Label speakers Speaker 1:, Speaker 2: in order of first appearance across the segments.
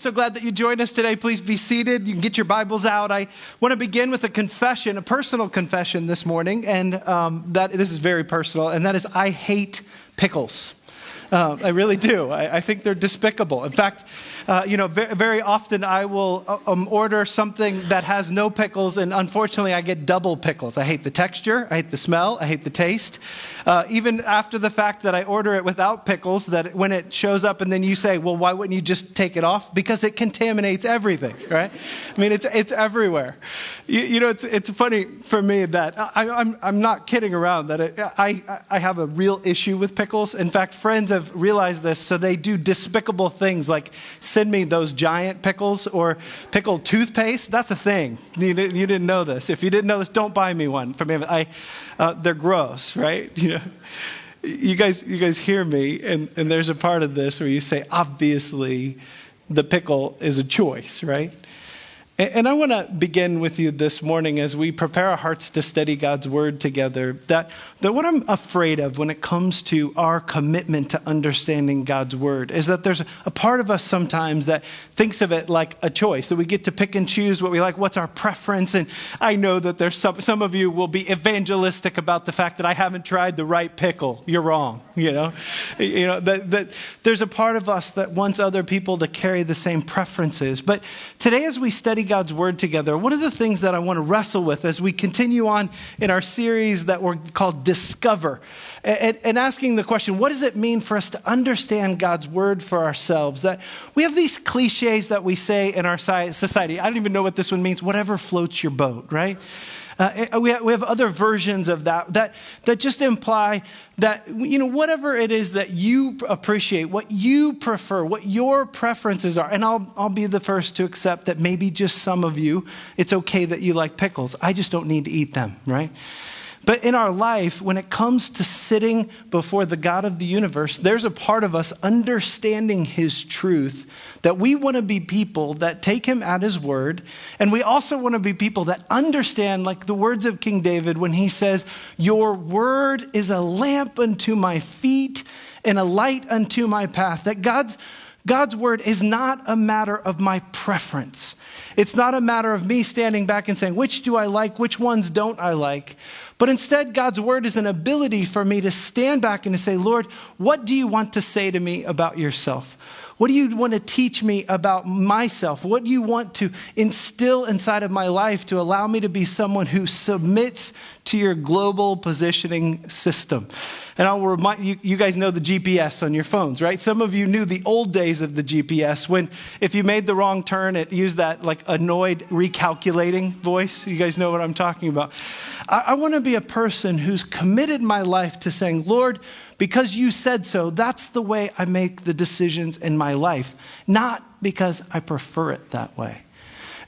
Speaker 1: So glad that you joined us today. Please be seated. You can get your Bibles out. I want to begin with a confession, a personal confession this morning, and um, that this is very personal, and that is I hate pickles. Uh, I really do. I, I, think they're despicable. In fact, uh, you know, very, very, often I will uh, um, order something that has no pickles, and unfortunately, I get double pickles. I hate the texture, I hate the smell, I hate the taste. Uh, even after the fact that I order it without pickles, that when it shows up and then you say, well, why wouldn't you just take it off? Because it contaminates everything, right? I mean, it's, it's everywhere. You, you know, it's, it's funny for me that I, am I'm, I'm not kidding around that it, I, I have a real issue with pickles. In fact, friends have realized this, so they do despicable things like send me those giant pickles or pickled toothpaste. That's a thing. You, you didn't know this. If you didn't know this, don't buy me one from me. I, uh, they're gross, right? You know, you guys, you guys hear me, and, and there's a part of this where you say, obviously, the pickle is a choice, right? And I want to begin with you this morning as we prepare our hearts to study God's word together. That, that what I'm afraid of when it comes to our commitment to understanding God's word is that there's a part of us sometimes that thinks of it like a choice, that we get to pick and choose what we like, what's our preference. And I know that there's some, some of you will be evangelistic about the fact that I haven't tried the right pickle. You're wrong, you know? You know, that, that there's a part of us that wants other people to carry the same preferences. But today, as we study God's word together, one of the things that I want to wrestle with as we continue on in our series that we're called Discover, and, and, asking the question, what does it mean for us to understand God's word for ourselves? That we have these cliches that we say in our society. I don't even know what this one means. Whatever floats your boat, right? Uh, uh, we, have, we have other versions of that, that that just imply that, you know, whatever it is that you appreciate, what you prefer, what your preferences are. And I'll, I'll be the first to accept that maybe just some of you, it's okay that you like pickles. I just don't need to eat them, right? But in our life, when it comes to sitting before the God of the universe, there's a part of us understanding his truth that we want to be people that take him at his word. And we also want to be people that understand, like the words of King David when he says, Your word is a lamp unto my feet and a light unto my path. That God's, God's word is not a matter of my preference. It's not a matter of me standing back and saying, which do I like, which ones don't I like? But instead, God's word is an ability for me to stand back and to say, Lord, what do you want to say to me about yourself? What do you want to teach me about myself? What do you want to instill inside of my life to allow me to be someone who submits to your global positioning system? And I'll remind you, you guys know the GPS on your phones, right? Some of you knew the old days of the GPS when if you made the wrong turn, it used that like annoyed recalculating voice. You guys know what I'm talking about. I, I want to be a person who's committed my life to saying, Lord, because you said so, that's the way I make the decisions in my life, not because I prefer it that way.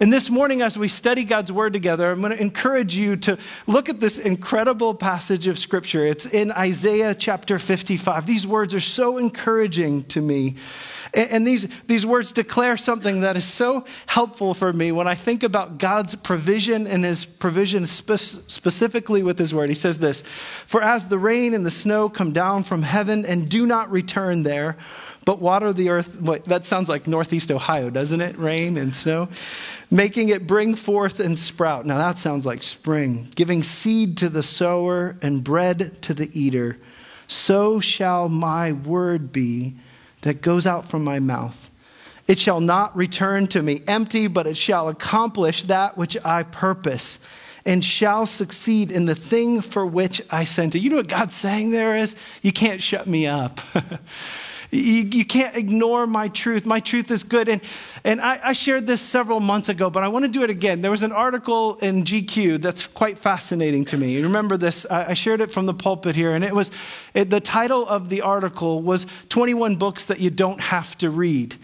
Speaker 1: And this morning, as we study God's Word together, I'm going to encourage you to look at this incredible passage of Scripture. It's in Isaiah chapter 55. These words are so encouraging to me. And these, these words declare something that is so helpful for me when I think about God's provision and his provision spe- specifically with his word. He says this For as the rain and the snow come down from heaven and do not return there, but water the earth. Wait, that sounds like Northeast Ohio, doesn't it? Rain and snow. Making it bring forth and sprout. Now that sounds like spring. Giving seed to the sower and bread to the eater. So shall my word be that goes out from my mouth. It shall not return to me empty, but it shall accomplish that which I purpose and shall succeed in the thing for which I sent it. You know what God's saying there is? You can't shut me up. You, you can't ignore my truth. My truth is good. And, and I, I shared this several months ago, but I want to do it again. There was an article in GQ that's quite fascinating to me. You remember this? I, I shared it from the pulpit here, and it was it, the title of the article was 21 Books That You Don't Have to Read.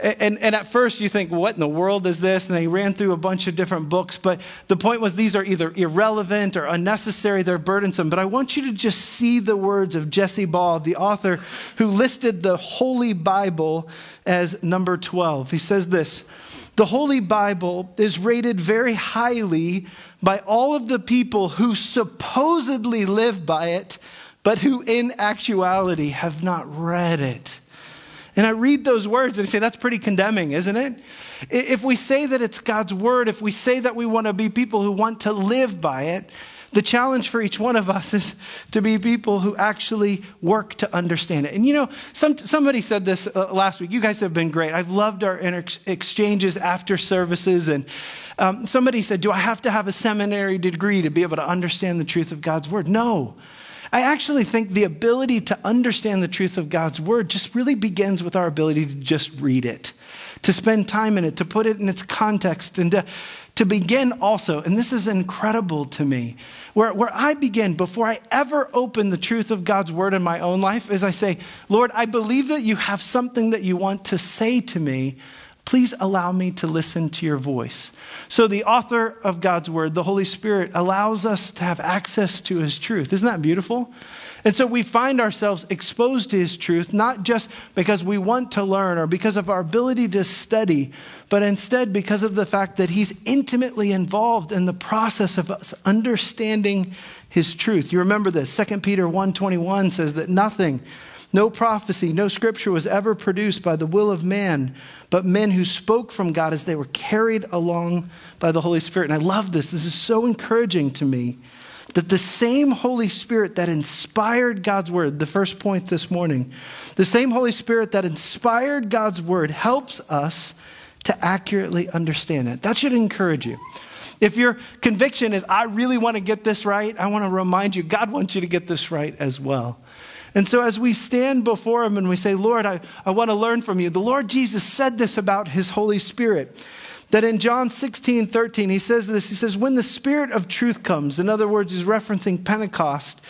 Speaker 1: And, and at first you think, what in the world is this? And they ran through a bunch of different books. But the point was, these are either irrelevant or unnecessary, they're burdensome. But I want you to just see the words of Jesse Ball, the author who listed the Holy Bible as number 12. He says this The Holy Bible is rated very highly by all of the people who supposedly live by it, but who in actuality have not read it. And I read those words and I say, that's pretty condemning, isn't it? If we say that it's God's word, if we say that we want to be people who want to live by it, the challenge for each one of us is to be people who actually work to understand it. And you know, some, somebody said this uh, last week. You guys have been great. I've loved our inter- exchanges after services. And um, somebody said, Do I have to have a seminary degree to be able to understand the truth of God's word? No. I actually think the ability to understand the truth of God's word just really begins with our ability to just read it, to spend time in it, to put it in its context, and to, to begin also, and this is incredible to me, where, where I begin before I ever open the truth of God's word in my own life, is I say, Lord, I believe that you have something that you want to say to me. Please allow me to listen to your voice. So, the author of God's word, the Holy Spirit, allows us to have access to his truth. Isn't that beautiful? And so we find ourselves exposed to his truth, not just because we want to learn or because of our ability to study, but instead because of the fact that he's intimately involved in the process of us understanding his truth. You remember this. 2 Peter 1:21 says that nothing no prophecy, no scripture was ever produced by the will of man, but men who spoke from God as they were carried along by the Holy Spirit. And I love this. This is so encouraging to me that the same Holy Spirit that inspired God's word, the first point this morning, the same Holy Spirit that inspired God's word helps us to accurately understand it. That should encourage you. If your conviction is, I really want to get this right, I want to remind you, God wants you to get this right as well. And so, as we stand before Him and we say, Lord, I, I want to learn from you, the Lord Jesus said this about His Holy Spirit. That in John 16, 13, he says this. He says, When the Spirit of truth comes, in other words, he's referencing Pentecost,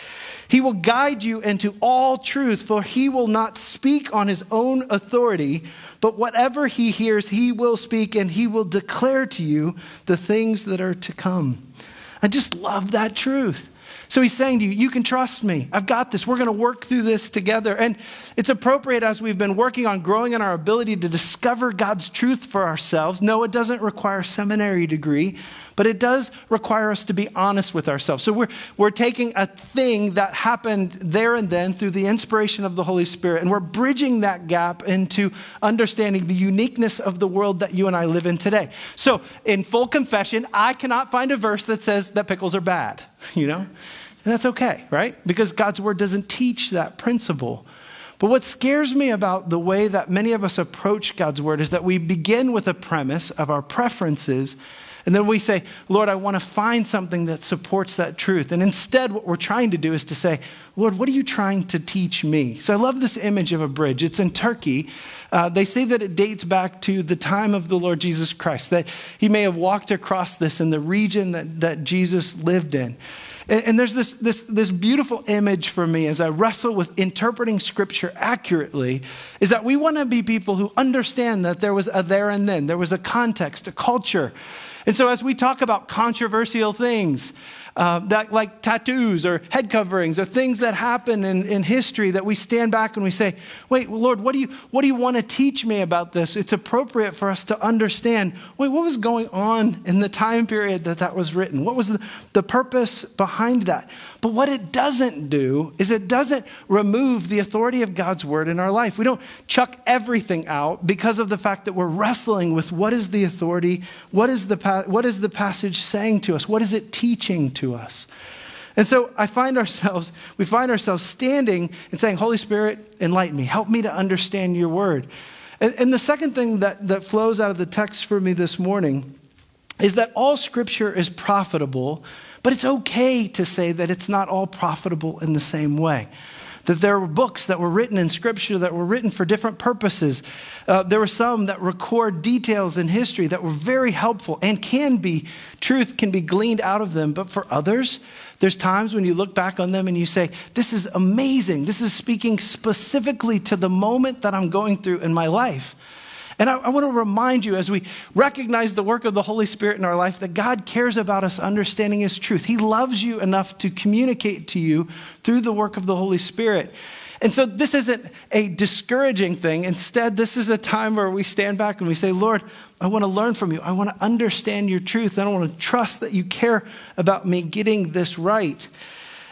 Speaker 1: he will guide you into all truth, for he will not speak on his own authority, but whatever he hears, he will speak, and he will declare to you the things that are to come. I just love that truth. So he's saying to you, You can trust me. I've got this. We're going to work through this together. And it's appropriate as we've been working on growing in our ability to discover God's truth for ourselves. No, it doesn't require a seminary degree, but it does require us to be honest with ourselves. So we're, we're taking a thing that happened there and then through the inspiration of the Holy Spirit, and we're bridging that gap into understanding the uniqueness of the world that you and I live in today. So, in full confession, I cannot find a verse that says that pickles are bad, you know? And that's okay, right? Because God's word doesn't teach that principle. But what scares me about the way that many of us approach God's word is that we begin with a premise of our preferences and then we say, Lord, I want to find something that supports that truth. And instead, what we're trying to do is to say, Lord, what are you trying to teach me? So I love this image of a bridge. It's in Turkey. Uh, they say that it dates back to the time of the Lord Jesus Christ, that he may have walked across this in the region that, that Jesus lived in. And, and there's this, this, this beautiful image for me as I wrestle with interpreting scripture accurately is that we want to be people who understand that there was a there and then, there was a context, a culture. And so, as we talk about controversial things, uh, that like tattoos or head coverings or things that happen in, in history that we stand back and we say, wait, Lord, what do, you, what do you want to teach me about this? It's appropriate for us to understand, wait, what was going on in the time period that that was written? What was the, the purpose behind that? But what it doesn't do is it doesn't remove the authority of God's word in our life. We don't chuck everything out because of the fact that we're wrestling with what is the authority, what is the, what is the passage saying to us, what is it teaching to to us. And so I find ourselves, we find ourselves standing and saying, Holy Spirit, enlighten me, help me to understand your word. And, and, the second thing that, that flows out of the text for me this morning is that all scripture is profitable, but it's okay to say that it's not all profitable in the same way that there were books that were written in Scripture that were written for different purposes. Uh, there were some that record details in history that were very helpful and can be, truth can be gleaned out of them. But for others, there's times when you look back on them and you say, This is amazing. This is speaking specifically to the moment that I'm going through in my life. And I, I, want to remind you as we recognize the work of the Holy Spirit in our life that God cares about us understanding His truth. He loves you enough to communicate to you through the work of the Holy Spirit. And so this isn't a discouraging thing. Instead, this is a time where we stand back and we say, Lord, I want to learn from you. I want to understand your truth. I want to trust that you care about me getting this right.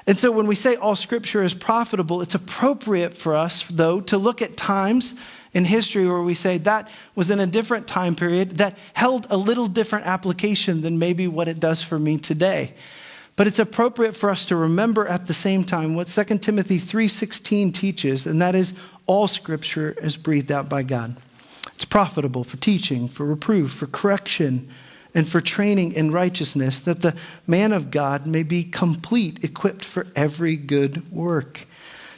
Speaker 1: And so when we say all scripture is profitable, it's appropriate for us, though, to look at times in history where we say that was in a different time period that held a little different application than maybe what it does for me today. But it's appropriate for us to remember at the same time what 2 Timothy 3:16 teaches, and that is all scripture is breathed out by God. It's profitable for teaching, for reproof, for correction, and for training in righteousness, that the man of God may be complete, equipped for every good work.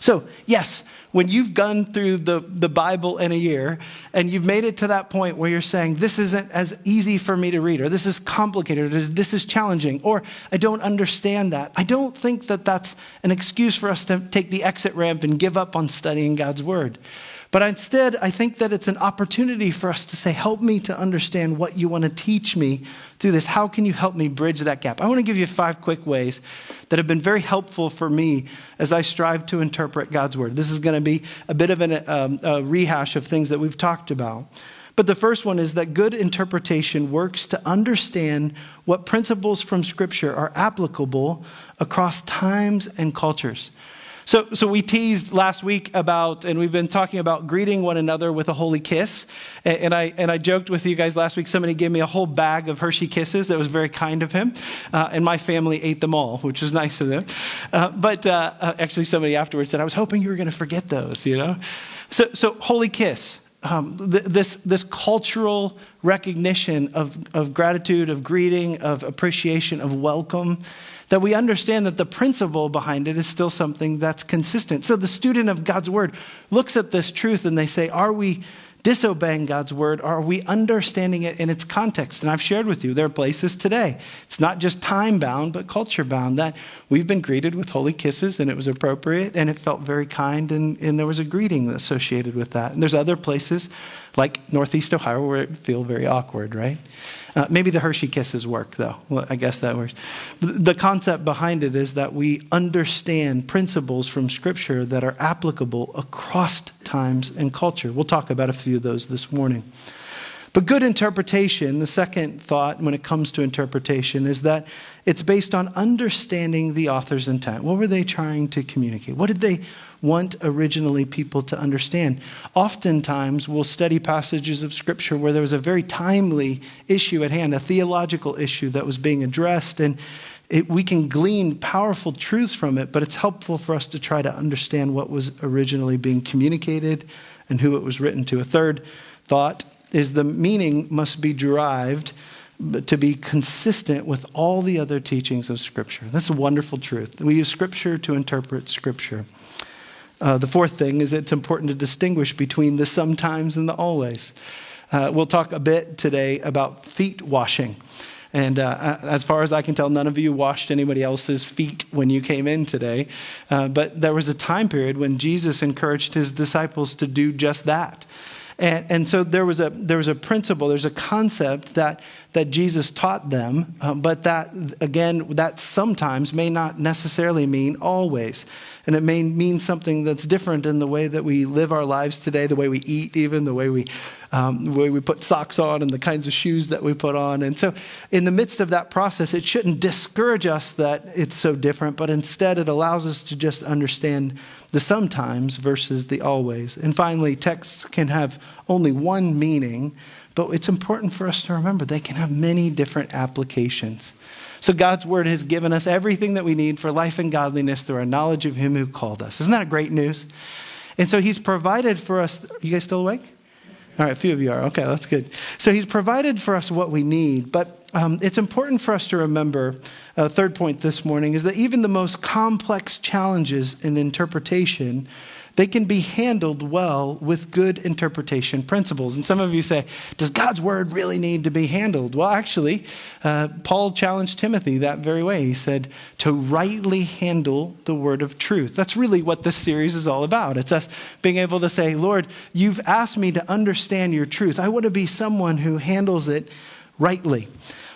Speaker 1: So, yes, when you've gone through the, the Bible in a year and you've made it to that point where you're saying, this isn't as easy for me to read, or this is complicated, or this is challenging, or I don't understand that, I don't think that that's an excuse for us to take the exit ramp and give up on studying God's Word. But instead, I think that it's an opportunity for us to say, Help me to understand what you want to teach me through this. How can you help me bridge that gap? I want to give you five quick ways that have been very helpful for me as I strive to interpret God's word. This is going to be a bit of an, um, a rehash of things that we've talked about. But the first one is that good interpretation works to understand what principles from Scripture are applicable across times and cultures. So, so we teased last week about, and we've been talking about greeting one another with a holy kiss. And, and I, and I joked with you guys last week, somebody gave me a whole bag of Hershey kisses. That was very kind of him. Uh, and my family ate them all, which was nice of them. Uh, but uh, uh actually, somebody afterwards said, I was hoping you were going to forget those, you know? So, so holy kiss. Um, th- this, this cultural recognition of, of gratitude, of greeting, of appreciation, of welcome that we understand that the principle behind it is still something that's consistent. So the student of God's word looks at this truth and they say, Are we disobeying God's word? Or are we understanding it in its context? And I've shared with you, there are places today. It's not just time bound, but culture bound that we've been greeted with holy kisses and it was appropriate and it felt very kind and, and there was a greeting associated with that. And there's other places like Northeast Ohio where it feel very awkward, right? Uh, maybe the Hershey kisses work, though. Well, I guess that works. The concept behind it is that we understand principles from Scripture that are applicable across times and culture. We'll talk about a few of those this morning. But good interpretation, the second thought when it comes to interpretation, is that it's based on understanding the author's intent. What were they trying to communicate? What did they want originally people to understand? Oftentimes, we'll study passages of Scripture where there was a very timely issue at hand, a theological issue that was being addressed, and it, we can glean powerful truths from it, but it's helpful for us to try to understand what was originally being communicated and who it was written to. A third thought is the meaning must be derived to be consistent with all the other teachings of Scripture. That's a wonderful truth. We use Scripture to interpret Scripture. Uh, the fourth thing is it's important to distinguish between the sometimes and the always. Uh, we'll talk a bit today about feet washing. And uh, as far as I can tell, none of you washed anybody else's feet when you came in today. Uh, but there was a time period when Jesus encouraged his disciples to do just that. And, and so there was, a, there was a principle, there's a concept that, that Jesus taught them, um, but that, again, that sometimes may not necessarily mean always. And it may mean something that's different in the way that we live our lives today, the way we eat, even the way we, um, the way we put socks on, and the kinds of shoes that we put on. And so, in the midst of that process, it shouldn't discourage us that it's so different, but instead it allows us to just understand the sometimes versus the always. And finally, texts can have only one meaning, but it's important for us to remember they can have many different applications. So, God's word has given us everything that we need for life and godliness through our knowledge of Him who called us. Isn't that great news? And so, He's provided for us. You guys still awake? All right, a few of you are. Okay, that's good. So, He's provided for us what we need, but um, it's important for us to remember, uh, third point this morning, is that even the most complex challenges in interpretation, they can be handled well with good interpretation principles. And some of you say, does God's word really need to be handled? Well, actually, uh, Paul challenged Timothy that very way. He said, to rightly handle the word of truth. That's really what this series is all about. It's us being able to say, Lord, you've asked me to understand your truth. I want to be someone who handles it rightly.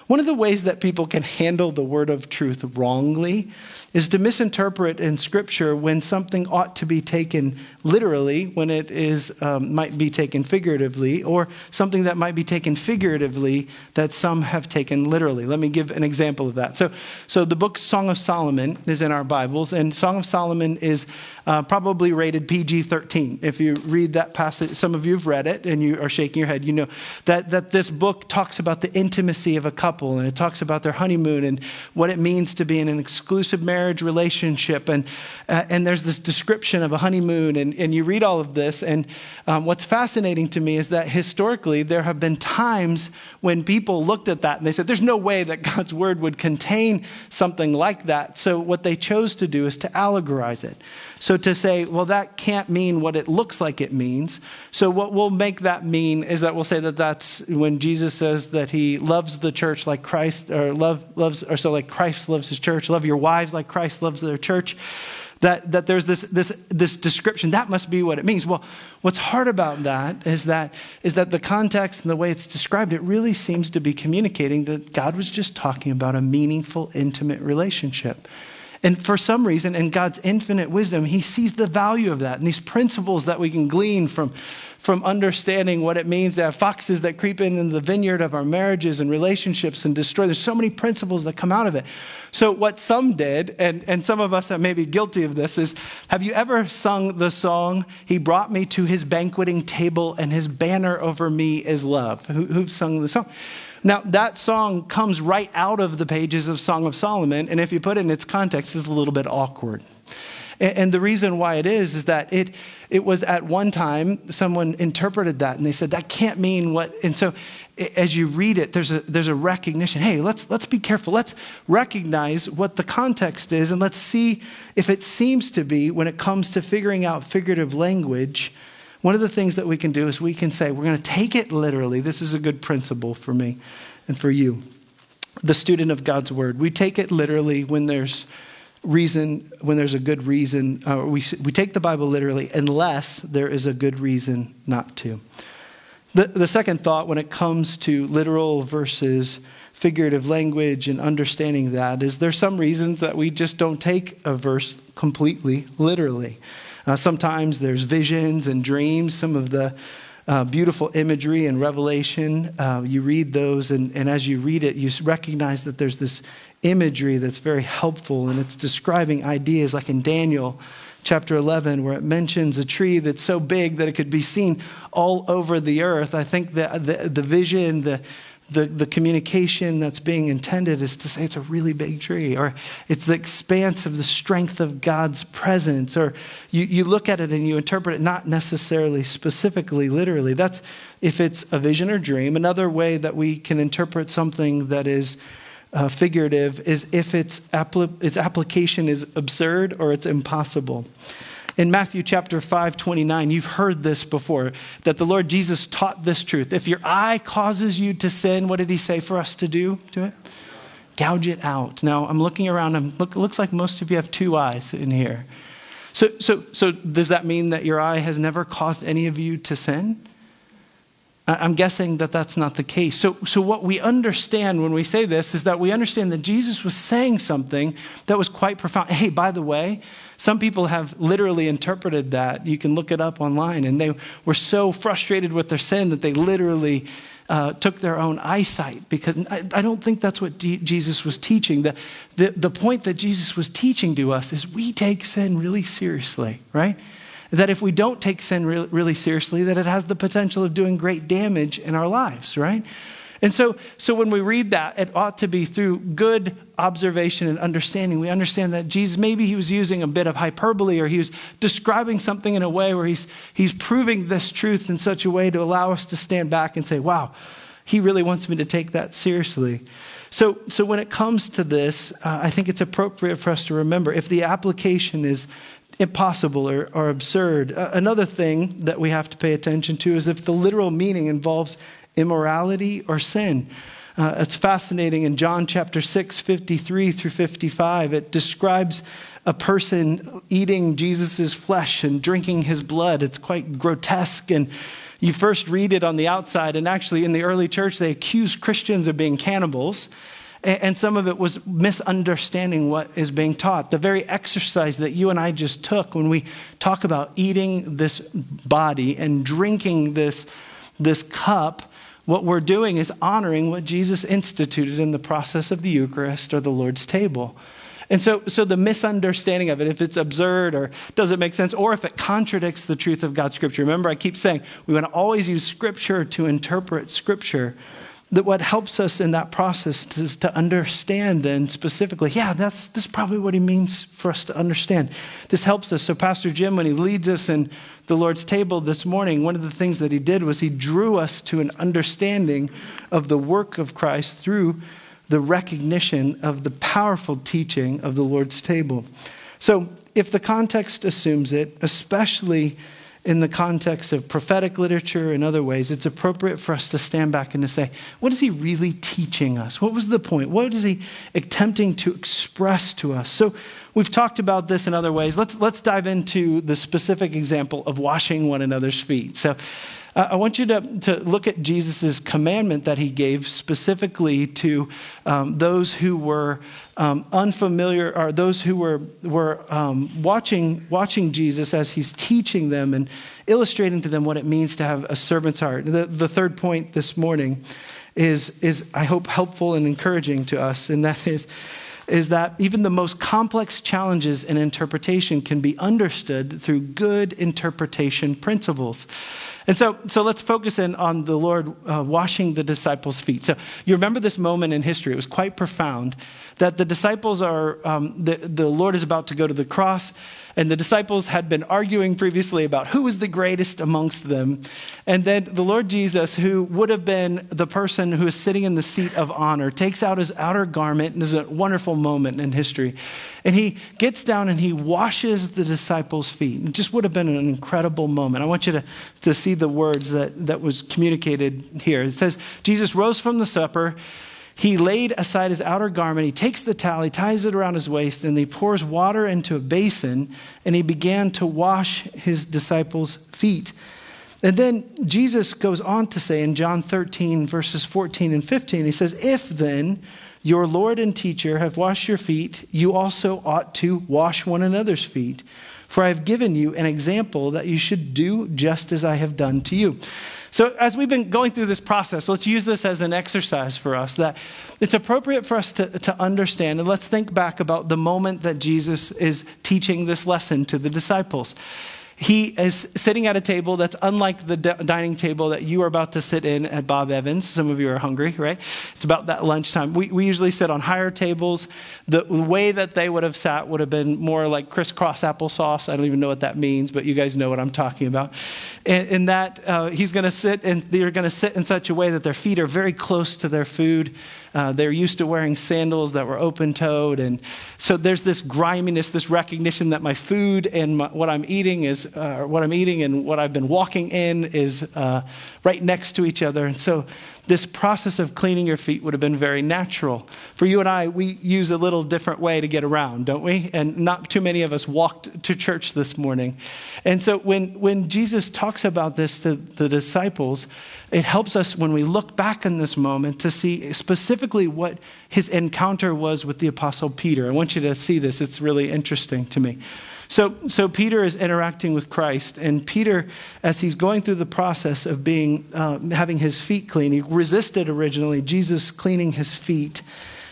Speaker 1: One of the ways that people can handle the word of truth wrongly is to misinterpret in Scripture when something ought to be taken literally, when it is, um, might be taken figuratively, or something that might be taken figuratively that some have taken literally. Let me give an example of that. So, so the book Song of Solomon is in our Bibles, and Song of Solomon is uh, probably rated PG 13. If you read that passage, some of you have read it and you are shaking your head, you know that, that this book talks about the intimacy of a couple and it talks about their honeymoon and what it means to be in an exclusive marriage relationship. And, uh, and there's this description of a honeymoon, and, and you read all of this. And um, what's fascinating to me is that historically, there have been times when people looked at that and they said, There's no way that God's word would contain something like that. So, what they chose to do is to allegorize it. So to say, well, that can't mean what it looks like it means. So what we'll make that mean is that we'll say that that's when Jesus says that he loves the church like Christ, or love, loves, or so like Christ loves his church. Love your wives like Christ loves their church. That, that there's this, this, this description. That must be what it means. Well, what's hard about that is, that is that the context and the way it's described, it really seems to be communicating that God was just talking about a meaningful, intimate relationship. And for some reason, in God's infinite wisdom, He sees the value of that and these principles that we can glean from, from understanding what it means to have foxes that creep in in the vineyard of our marriages and relationships and destroy. There's so many principles that come out of it. So, what some did, and, and some of us that may be guilty of this, is have you ever sung the song, He brought me to His banqueting table and His banner over me is love? Who, who've sung the song? Now, that song comes right out of the pages of Song of Solomon, and if you put it in its context, it's a little bit awkward. And the reason why it is, is that it, it was at one time, someone interpreted that and they said, that can't mean what. And so as you read it, there's a, there's a recognition. Hey, let's, let's be careful. Let's recognize what the context is and let's see if it seems to be, when it comes to figuring out figurative language, one of the things that we can do is we can say, we're going to take it literally. This is a good principle for me and for you, the student of God's word. We take it literally when there's reason, when there's a good reason. Uh, we, we take the Bible literally unless there is a good reason not to. The, the second thought when it comes to literal versus figurative language and understanding that is there's some reasons that we just don't take a verse completely literally. Uh, sometimes there's visions and dreams, some of the uh, beautiful imagery and revelation. Uh, you read those, and, and as you read it, you recognize that there's this imagery that's very helpful, and it's describing ideas like in Daniel chapter 11, where it mentions a tree that's so big that it could be seen all over the earth. I think that the, the vision, the the, the communication that's being intended is to say it's a really big tree, or it's the expanse of the strength of God's presence, or you, you look at it and you interpret it not necessarily specifically, literally. That's if it's a vision or dream. Another way that we can interpret something that is uh, figurative is if its, apl- its application is absurd or it's impossible. In Matthew chapter 5, 29, you've heard this before, that the Lord Jesus taught this truth. If your eye causes you to sin, what did he say for us to do to it? Gouge it out. Now, I'm looking around, and look, looks like most of you have two eyes in here. So, so, so does that mean that your eye has never caused any of you to sin? I'm guessing that that's not the case. So, so, what we understand when we say this is that we understand that Jesus was saying something that was quite profound. Hey, by the way, some people have literally interpreted that. You can look it up online. And they were so frustrated with their sin that they literally uh, took their own eyesight because I, I don't think that's what D- Jesus was teaching. The, the, the point that Jesus was teaching to us is we take sin really seriously, right? That if we don't take sin re- really seriously, that it has the potential of doing great damage in our lives, right? And so, so when we read that, it ought to be through good observation and understanding. We understand that Jesus, maybe he was using a bit of hyperbole or he was describing something in a way where he's, he's proving this truth in such a way to allow us to stand back and say, wow, he really wants me to take that seriously. So, so when it comes to this, uh, I think it's appropriate for us to remember if the application is impossible or, or absurd. Uh, another thing that we have to pay attention to is if the literal meaning involves immorality or sin. Uh, it's fascinating in John chapter 6, 53 through 55. It describes a person eating Jesus' flesh and drinking his blood. It's quite grotesque and You first read it on the outside, and actually, in the early church, they accused Christians of being cannibals. And some of it was misunderstanding what is being taught. The very exercise that you and I just took when we talk about eating this body and drinking this, this cup, what we're doing is honoring what Jesus instituted in the process of the Eucharist or the Lord's table. And so, so the misunderstanding of it, if it's absurd or doesn't make sense, or if it contradicts the truth of God's Scripture. Remember, I keep saying we want to always use Scripture to interpret Scripture that what helps us in that process is to understand then specifically, yeah, that's this is probably what he means for us to understand. This helps us. So Pastor Jim, when he leads us in the Lord's table this morning, one of the things that he did was he drew us to an understanding of the work of Christ through the recognition of the powerful teaching of the Lord's table. So if the context assumes it, especially in the context of prophetic literature and other ways, it's appropriate for us to stand back and to say, what is he really teaching us? What was the point? What is he attempting to express to us? So we've talked about this in other ways. Let's, let's dive into the specific example of washing one another's feet. So I want you to, to look at Jesus' commandment that he gave specifically to um, those who were um, unfamiliar, or those who were, were um, watching, watching Jesus as he's teaching them and illustrating to them what it means to have a servant's heart. The, the third point this morning is, is, I hope, helpful and encouraging to us, and that is is that even the most complex challenges in interpretation can be understood through good interpretation principles. And so, so let's focus in on the Lord uh, washing the disciples' feet. So you remember this moment in history, it was quite profound that the disciples are, um, the, the Lord is about to go to the cross. And the disciples had been arguing previously about who was the greatest amongst them. And then the Lord Jesus, who would have been the person who is sitting in the seat of honor, takes out his outer garment. And this is a wonderful moment in history. And he gets down and he washes the disciples' feet. It just would have been an incredible moment. I want you to, to see the words that, that was communicated here. It says, Jesus rose from the supper. He laid aside his outer garment, he takes the towel, he ties it around his waist, and he pours water into a basin, and he began to wash his disciples' feet. And then Jesus goes on to say in John 13, verses 14 and 15, he says, If then your Lord and teacher have washed your feet, you also ought to wash one another's feet. For I have given you an example that you should do just as I have done to you. So, as we've been going through this process, let's use this as an exercise for us that it's appropriate for us to, to understand. And let's think back about the moment that Jesus is teaching this lesson to the disciples. He is sitting at a table that's unlike the dining table that you are about to sit in at Bob Evans. Some of you are hungry, right? It's about that lunchtime. We, we usually sit on higher tables. The way that they would have sat would have been more like crisscross applesauce. I don't even know what that means, but you guys know what I'm talking about. In, in that, uh, he's going to sit and they're going to sit in such a way that their feet are very close to their food. Uh, they're used to wearing sandals that were open toed. And so there's this griminess, this recognition that my food and my, what I'm eating is, uh, what I'm eating and what I've been walking in is uh, right next to each other. And so this process of cleaning your feet would have been very natural. For you and I, we use a little different way to get around, don't we? And not too many of us walked to church this morning. And so when, when Jesus talks about this to the disciples, it helps us when we look back in this moment to see specifically what his encounter was with the Apostle Peter. I want you to see this, it's really interesting to me. So, so Peter is interacting with Christ, and Peter, as he's going through the process of being, uh, having his feet clean, he resisted originally Jesus cleaning his feet.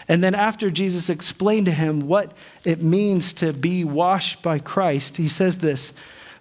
Speaker 1: And then, after Jesus explained to him what it means to be washed by Christ, he says this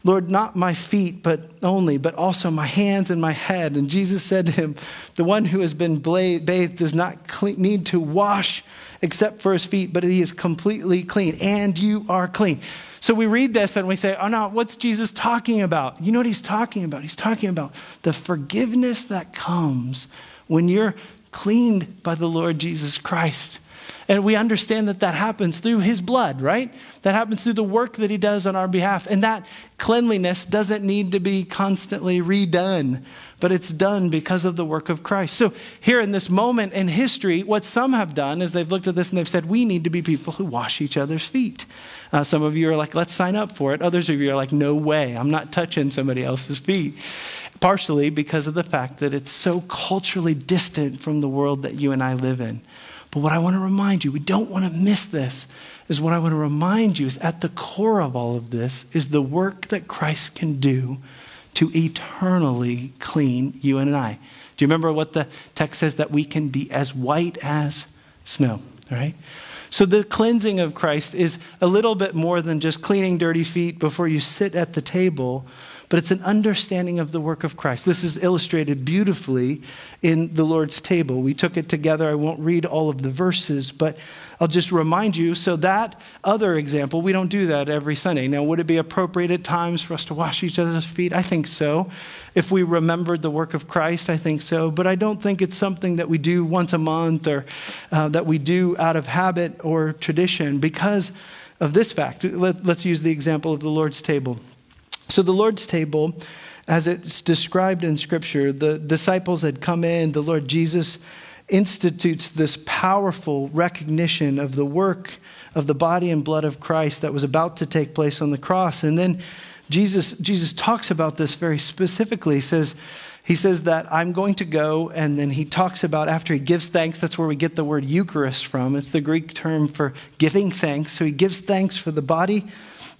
Speaker 1: Lord, not my feet, but only, but also my hands and my head. And Jesus said to him, The one who has been bathed does not need to wash except for his feet, but he is completely clean. And you are clean. So we read this and we say, oh no, what's Jesus talking about? You know what he's talking about? He's talking about the forgiveness that comes when you're cleaned by the Lord Jesus Christ. And we understand that that happens through his blood, right? That happens through the work that he does on our behalf. And that cleanliness doesn't need to be constantly redone, but it's done because of the work of Christ. So, here in this moment in history, what some have done is they've looked at this and they've said, we need to be people who wash each other's feet. Uh, some of you are like, let's sign up for it. Others of you are like, no way, I'm not touching somebody else's feet. Partially because of the fact that it's so culturally distant from the world that you and I live in. But what I want to remind you, we don't want to miss this, is what I want to remind you is at the core of all of this is the work that Christ can do to eternally clean you and I. Do you remember what the text says? That we can be as white as snow, right? So the cleansing of Christ is a little bit more than just cleaning dirty feet before you sit at the table, but it's an understanding of the work of Christ. This is illustrated beautifully in the Lord's table. We took it together. I won't read all of the verses, but I'll just remind you. So, that other example, we don't do that every Sunday. Now, would it be appropriate at times for us to wash each other's feet? I think so. If we remembered the work of Christ, I think so. But I don't think it's something that we do once a month or uh, that we do out of habit or tradition because of this fact. Let, let's use the example of the Lord's table. So, the Lord's table, as it's described in Scripture, the disciples had come in, the Lord Jesus institutes this powerful recognition of the work of the body and blood of Christ that was about to take place on the cross. And then Jesus, Jesus talks about this very specifically. He says, he says that I'm going to go, and then he talks about after he gives thanks, that's where we get the word Eucharist from. It's the Greek term for giving thanks. So he gives thanks for the body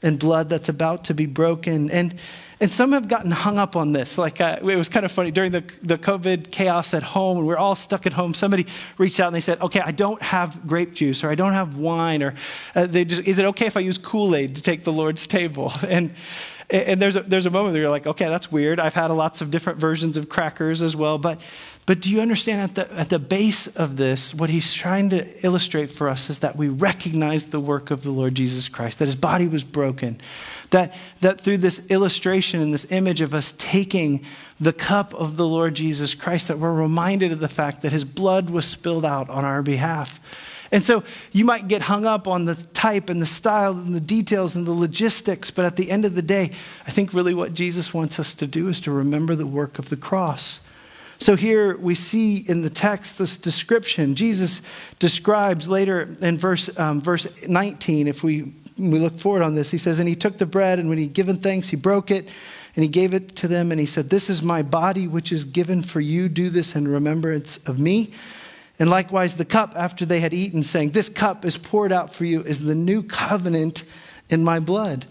Speaker 1: and blood that's about to be broken. And, and some have gotten hung up on this. Like, uh, it was kind of funny. During the, the COVID chaos at home, and we are all stuck at home, somebody reached out and they said, Okay, I don't have grape juice, or I don't have wine, or uh, they just, is it okay if I use Kool Aid to take the Lord's table? And and there's a, there's a moment where you're like, okay, that's weird. I've had lots of different versions of crackers as well. But, but do you understand at the, at the base of this, what he's trying to illustrate for us is that we recognize the work of the Lord Jesus Christ, that his body was broken, that, that through this illustration and this image of us taking the cup of the Lord Jesus Christ, that we're reminded of the fact that his blood was spilled out on our behalf. And so you might get hung up on the type and the style and the details and the logistics, but at the end of the day, I think really what Jesus wants us to do is to remember the work of the cross. So here we see in the text this description. Jesus describes later in verse, um, verse 19, if we, we look forward on this, he says, And he took the bread, and when he'd given thanks, he broke it, and he gave it to them, and he said, This is my body, which is given for you. Do this in remembrance of me. And likewise, the cup after they had eaten, saying, This cup is poured out for you, is the new covenant in my blood.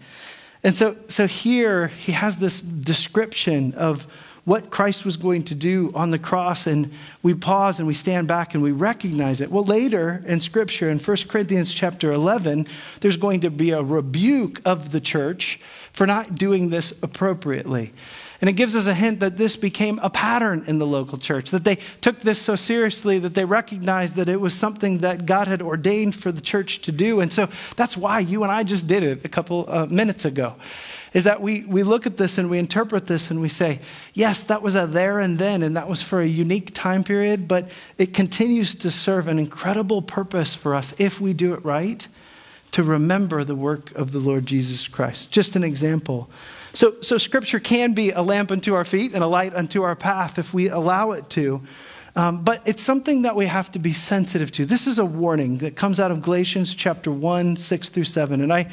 Speaker 1: And so, so here he has this description of what Christ was going to do on the cross, and we pause and we stand back and we recognize it. Well, later in Scripture, in 1 Corinthians chapter 11, there's going to be a rebuke of the church for not doing this appropriately. And it gives us a hint that this became a pattern in the local church, that they took this so seriously that they recognized that it was something that God had ordained for the church to do. And so that's why you and I just did it a couple uh, minutes ago. Is that we, we look at this and we interpret this and we say, yes, that was a there and then, and that was for a unique time period, but it continues to serve an incredible purpose for us if we do it right to remember the work of the Lord Jesus Christ. Just an example. So, so Scripture can be a lamp unto our feet and a light unto our path if we allow it to. Um, but it's something that we have to be sensitive to. This is a warning that comes out of Galatians chapter 1, 6 through 7. And I,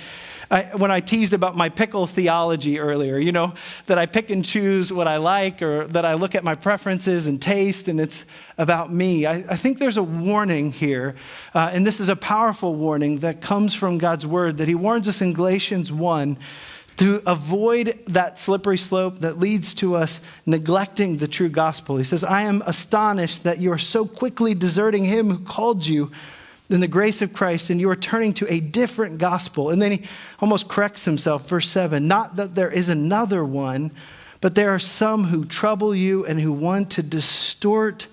Speaker 1: I, when I teased about my pickle theology earlier, you know, that I pick and choose what I like or that I look at my preferences and taste and it's about me, I, I think there's a warning here. Uh, and this is a powerful warning that comes from God's word that He warns us in Galatians 1 to avoid that slippery slope that leads to us neglecting the true gospel. He says, I am astonished that you are so quickly deserting him who called you in the grace of Christ and you are turning to a different gospel. And then he almost corrects himself, verse 7 Not that there is another one, but there are some who trouble you and who want to distort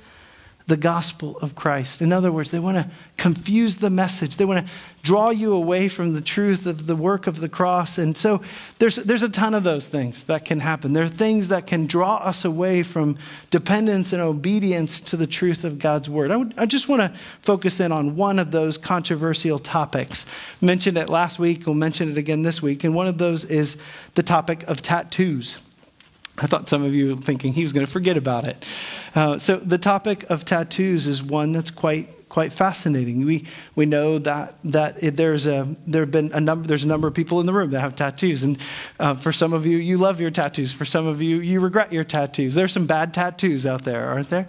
Speaker 1: the gospel of Christ. In other words, they want to confuse the message. They want to draw you away from the truth of the work of the cross. And so there's, there's a ton of those things that can happen. There are things that can draw us away from dependence and obedience to the truth of God's word. I, would, I just want to focus in on one of those controversial topics. Mentioned it last week, we'll mention it again this week. And one of those is the topic of tattoos. I thought some of you were thinking he was going to forget about it. Uh, so, the topic of tattoos is one that's quite quite fascinating. We, we know that, that it, there's, a, there have been a number, there's a number of people in the room that have tattoos. And uh, for some of you, you love your tattoos. For some of you, you regret your tattoos. There's some bad tattoos out there, aren't there?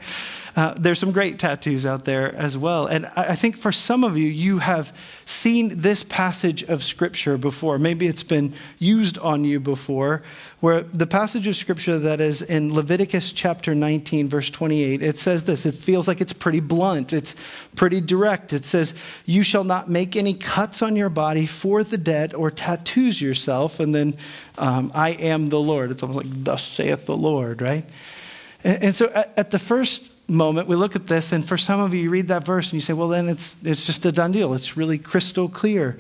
Speaker 1: Uh, there's some great tattoos out there as well. And I, I think for some of you, you have seen this passage of Scripture before. Maybe it's been used on you before, where the passage of Scripture that is in Leviticus chapter 19, verse 28, it says this. It feels like it's pretty blunt, it's pretty direct. It says, You shall not make any cuts on your body for the dead or tattoos yourself. And then, um, I am the Lord. It's almost like, Thus saith the Lord, right? And, so at the first moment, we look at this, and for some of you, you read that verse and you say, well, then it's, it's just a done deal. It's really crystal clear.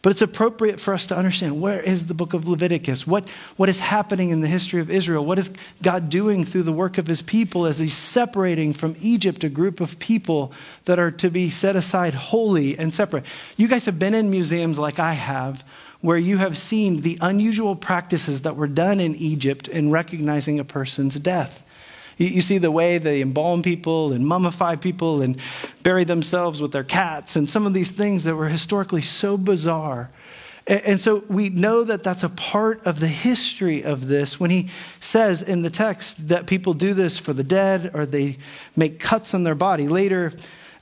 Speaker 1: But it's appropriate for us to understand where is the book of Leviticus? What, what is happening in the history of Israel? What is God doing through the work of his people as he's separating from Egypt a group of people that are to be set aside holy and separate? You guys have been in museums like I have where you have seen the unusual practices that were done in Egypt in recognizing a person's death. You, see the way they embalm people and mummify people and bury themselves with their cats and some of these things that were historically so bizarre. And, and so we know that that's a part of the history of this when he says in the text that people do this for the dead or they make cuts on their body. Later,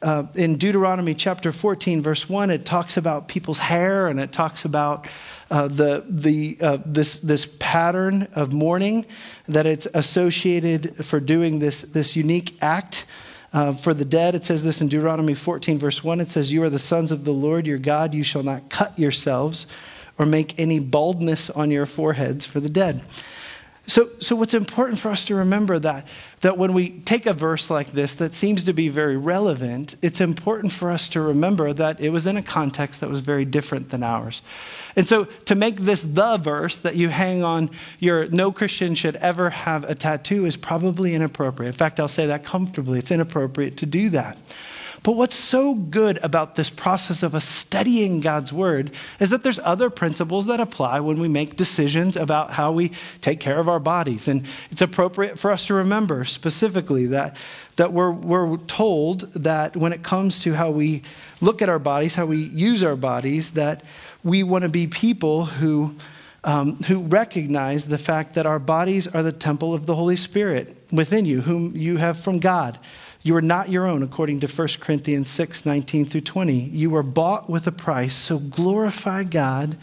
Speaker 1: uh, in Deuteronomy chapter 14, verse 1, it talks about people's hair and it talks about uh, the, the, uh, this, this pattern of mourning that it's associated for doing this, this unique act. Uh, for the dead, it says this in Deuteronomy 14, verse 1. It says, You are the sons of the Lord your God. You shall not cut yourselves or make any baldness on your foreheads for the dead. So, so what's important for us to remember that, that when we take a verse like this that seems to be very relevant, it's important for us to remember that it was in a context that was very different than ours. And so to make this the verse that you hang on your no Christian should ever have a tattoo is probably inappropriate. In fact, I'll say that comfortably. It's inappropriate to do that. But what's so good about this process of us studying God's word is that there's other principles that apply when we make decisions about how we take care of our bodies. And it's appropriate for us to remember specifically that, that we're, we're told that when it comes to how we look at our bodies, how we use our bodies, that we want to be people who, um, who recognize the fact that our bodies are the temple of the Holy Spirit within you, whom you have from God. You are not your own, according to 1 Corinthians 6 19 through 20. You were bought with a price, so glorify God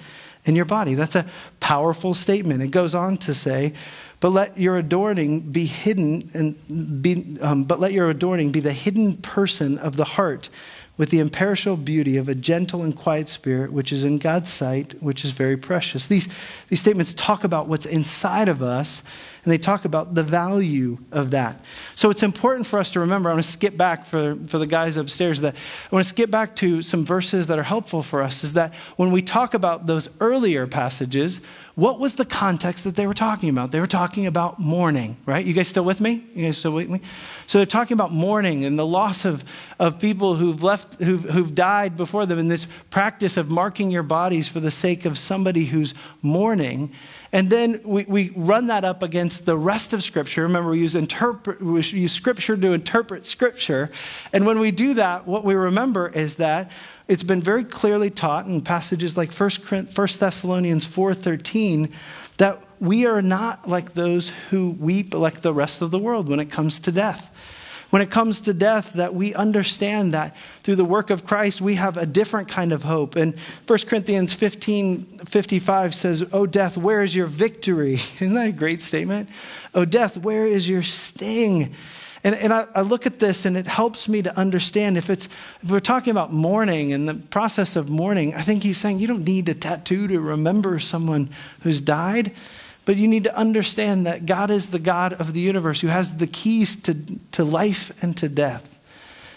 Speaker 1: in your body. That's a powerful statement. It goes on to say, but let your adorning be hidden and be, um, but let your adorning be the hidden person of the heart with the imperishable beauty of a gentle and quiet spirit, which is in God's sight, which is very precious. These, these statements talk about what's inside of us, and they talk about the value of that. So it's important for us to remember. I want to skip back for, for the guys upstairs that I want to skip back to some verses that are helpful for us. Is that when we talk about those earlier passages, what was the context that they were talking about? They were talking about mourning, right? You guys still with me? You guys still with me? So they're talking about mourning and the loss of, of people who've left, who've, who've died before them in this practice of marking your bodies for the sake of somebody who's mourning. And then we, we run that up against the rest of Scripture. Remember, we use, interpret, we use Scripture to interpret Scripture. And when we do that, what we remember is that it's been very clearly taught in passages like 1 Thessalonians 4.13 that we are not like those who weep like the rest of the world when it comes to death. When it comes to death, that we understand that through the work of Christ, we have a different kind of hope. And 1 Corinthians 15 55 says, Oh, death, where is your victory? Isn't that a great statement? Oh, death, where is your sting? And, and I, I, look at this and it helps me to understand if it's if we're talking about mourning and the process of mourning, I think he's saying you don't need a tattoo to remember someone who's died, but you need to understand that God is the God of the universe who has the keys to, to life and to death.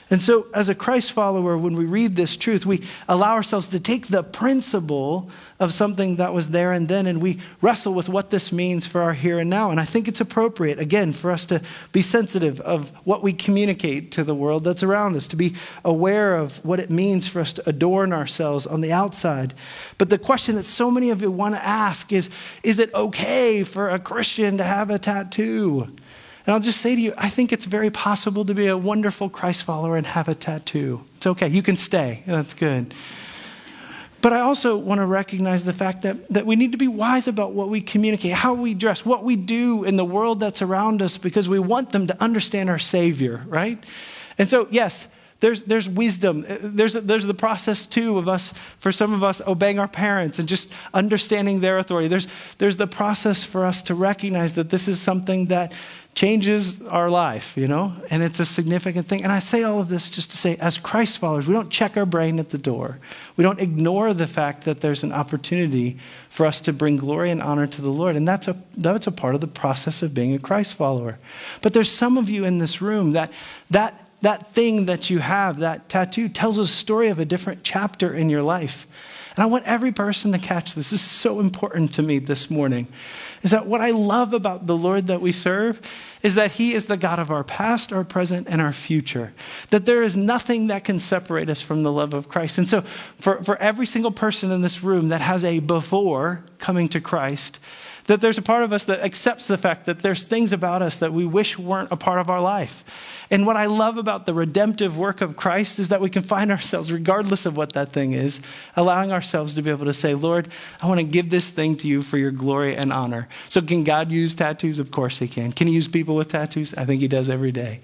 Speaker 1: And so, as a Christ follower, when we read this truth, we allow ourselves to take the principle of something that was there and then, and we wrestle with what this means for our here and now. And I think it's appropriate, again, for us to be sensitive of what we communicate to the world that's around us, to be aware of what it means for us to adorn ourselves on the outside. But the question that so many of you want to ask is Is it okay for a Christian to have a tattoo? And I'll just say to you, I think it's very possible to be a wonderful Christ follower and have a tattoo. It's okay. You can stay. That's good. But I also want to recognize the fact that, that we need to be wise about what we communicate, how we dress, what we do in the world that's around us, because we want them to understand our Savior, right? And so, yes, there's, there's wisdom. There's, there's the process, too, of us, for some of us, obeying our parents and just understanding their authority. There's, there's the process for us to recognize that this is something that changes our life, you know, and it's a significant thing. And I say all of this just to say, as Christ followers, we don't check our brain at the door. We don't ignore the fact that there's an opportunity for us to bring glory and honor to the Lord. And that's a, that's a part of the process of being a Christ follower. But there's some of you in this room that that that thing that you have, that tattoo, tells a story of a different chapter in your life. And I want every person to catch this. This is so important to me this morning. Is that what I love about the Lord that we serve is that He is the God of our past, our present, and our future. That there is nothing that can separate us from the love of Christ. And so, for, for every single person in this room that has a before coming to Christ, that there's a part of us that accepts the fact that there's things about us that we wish weren't a part of our life. And what I love about the redemptive work of Christ is that we can find ourselves, regardless of what that thing is, allowing ourselves to be able to say, Lord, I want to give this thing to you for your glory and honor. So, can God use tattoos? Of course, He can. Can He use people with tattoos? I think He does every day.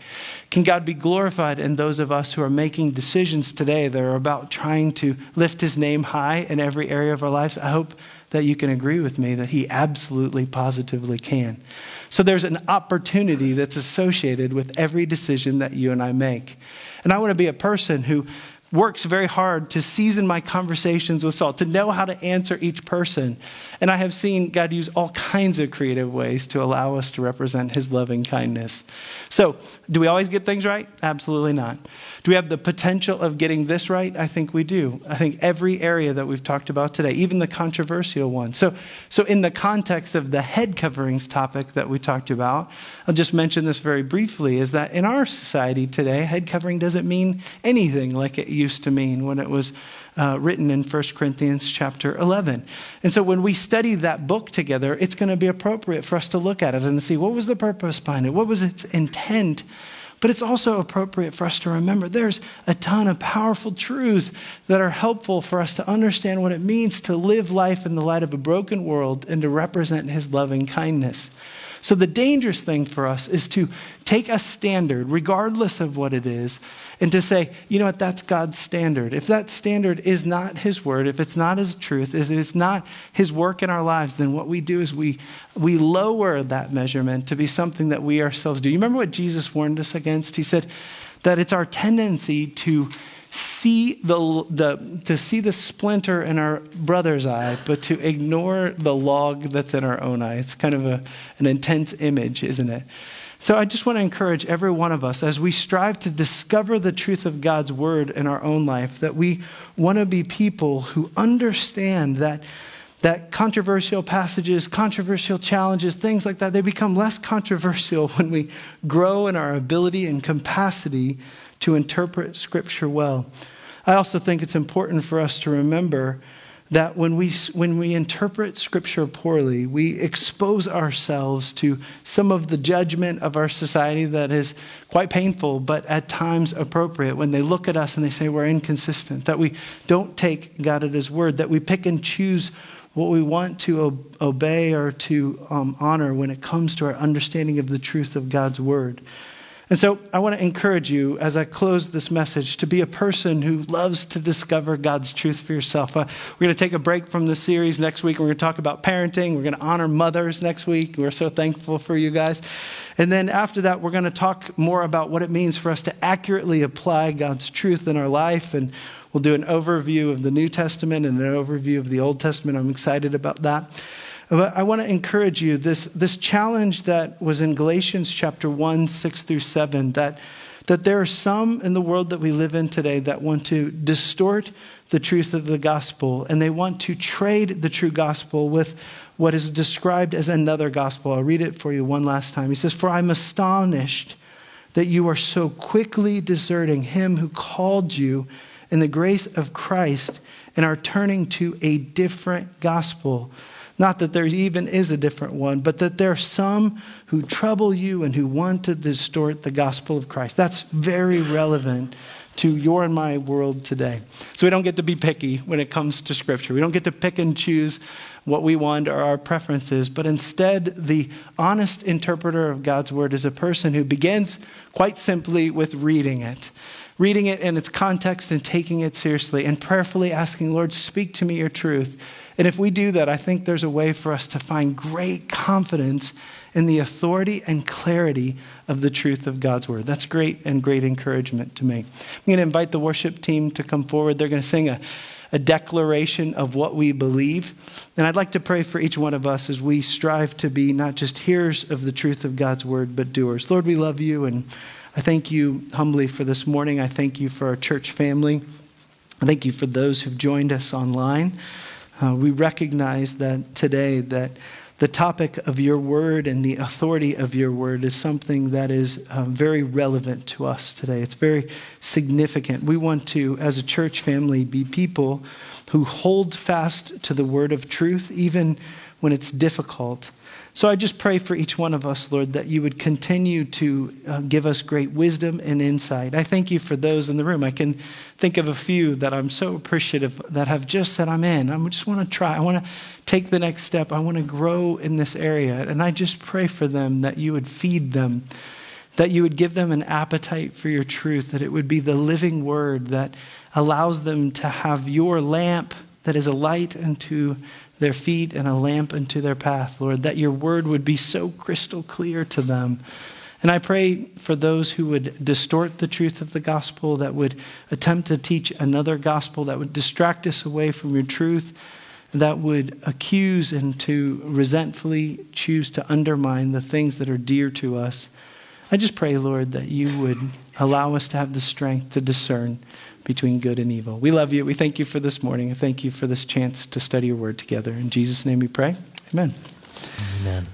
Speaker 1: Can God be glorified in those of us who are making decisions today that are about trying to lift His name high in every area of our lives? I hope that you can agree with me that He absolutely, positively can. So there's an opportunity that's associated with every decision that you and I make. And I want to be a person who works very hard to season my conversations with salt, to know how to answer each person. And I have seen God use all kinds of creative ways to allow us to represent his loving kindness. So, do we always get things right? Absolutely not. Do we have the potential of getting this right? I think we do. I think every area that we've talked about today, even the controversial one. So, so in the context of the head coverings topic that we talked about, I'll just mention this very briefly is that in our society today, head covering doesn't mean anything like it used to mean when it was uh, written in 1 Corinthians chapter 11. And so when we study that book together, it's going to be appropriate for us to look at it and see what was the purpose behind it? What was its intent? But it's also appropriate for us to remember there's a ton of powerful truths that are helpful for us to understand what it means to live life in the light of a broken world and to represent his loving kindness. So, the dangerous thing for us is to take a standard, regardless of what it is, and to say, you know what, that's God's standard. If that standard is not His word, if it's not His truth, if it's not His work in our lives, then what we do is we, we lower that measurement to be something that we ourselves do. You remember what Jesus warned us against? He said that it's our tendency to see the, the, to see the splinter in our brother's eye, but to ignore the log that's in our own eye. It's kind of a, an intense image, isn't it? So I just want to encourage every one of us as we strive to discover the truth of God's word in our own life, that we want to be people who understand that that controversial passages, controversial challenges, things like that, they become less controversial when we grow in our ability and capacity to interpret Scripture well. I also think it's important for us to remember that when we, when we interpret Scripture poorly, we expose ourselves to some of the judgment of our society that is quite painful, but at times appropriate. When they look at us and they say we're inconsistent, that we don't take God at His word, that we pick and choose what we want to obey or to um, honor when it comes to our understanding of the truth of God's word. And so I want to encourage you as I close this message to be a person who loves to discover God's truth for yourself. Uh, we're going to take a break from the series next week. We're going to talk about parenting. We're going to honor mothers next week. We're so thankful for you guys. And then after that, we're going to talk more about what it means for us to accurately apply God's truth in our life. And we'll do an overview of the New Testament and an overview of the Old Testament. I'm excited about that. But I want to encourage you this, this challenge that was in Galatians chapter 1, 6 through 7, that, that there are some in the world that we live in today that want to distort the truth of the gospel and they want to trade the true gospel with what is described as another gospel. I'll read it for you one last time. He says, For I'm astonished that you are so quickly deserting him who called you in the grace of Christ and are turning to a different gospel. Not that there even is a different one, but that there are some who trouble you and who want to distort the gospel of Christ. That's very relevant to your and my world today. So we don't get to be picky when it comes to Scripture. We don't get to pick and choose what we want or our preferences, but instead, the honest interpreter of God's Word is a person who begins quite simply with reading it reading it in its context and taking it seriously and prayerfully asking, Lord, speak to me your truth. And if we do that, I think there's a way for us to find great confidence in the authority and clarity of the truth of God's word. That's great and great encouragement to me. I'm going to invite the worship team to come forward. They're going to sing a, a declaration of what we believe. And I'd like to pray for each one of us as we strive to be not just hearers of the truth of God's word, but doers. Lord, we love you and I thank you humbly for this morning. I thank you for our church family. I thank you for those who've joined us online. Uh, we recognize that today that the topic of your word and the authority of your word is something that is um, very relevant to us today. It's very significant. We want to, as a church family, be people who hold fast to the word of truth, even when it's difficult. So I just pray for each one of us, Lord, that you would continue to uh, give us great wisdom and insight. I thank you for those in the room. I can think of a few that I'm so appreciative that have just said, I'm in. I just want to try. I want to take the next step. I want to grow in this area. And I just pray for them that you would feed them, that you would give them an appetite for your truth, that it would be the living word that allows them to have your lamp that is a light unto their feet and a lamp unto their path, Lord, that your word would be so crystal clear to them. And I pray for those who would distort the truth of the gospel, that would attempt to teach another gospel, that would distract us away from your truth, that would accuse and to resentfully choose to undermine the things that are dear to us. I just pray, Lord, that you would allow us to have the strength to discern between good and evil. We love you. We thank you for this morning. I thank you for this chance to study your word together. In Jesus' name we pray. Amen.
Speaker 2: Amen.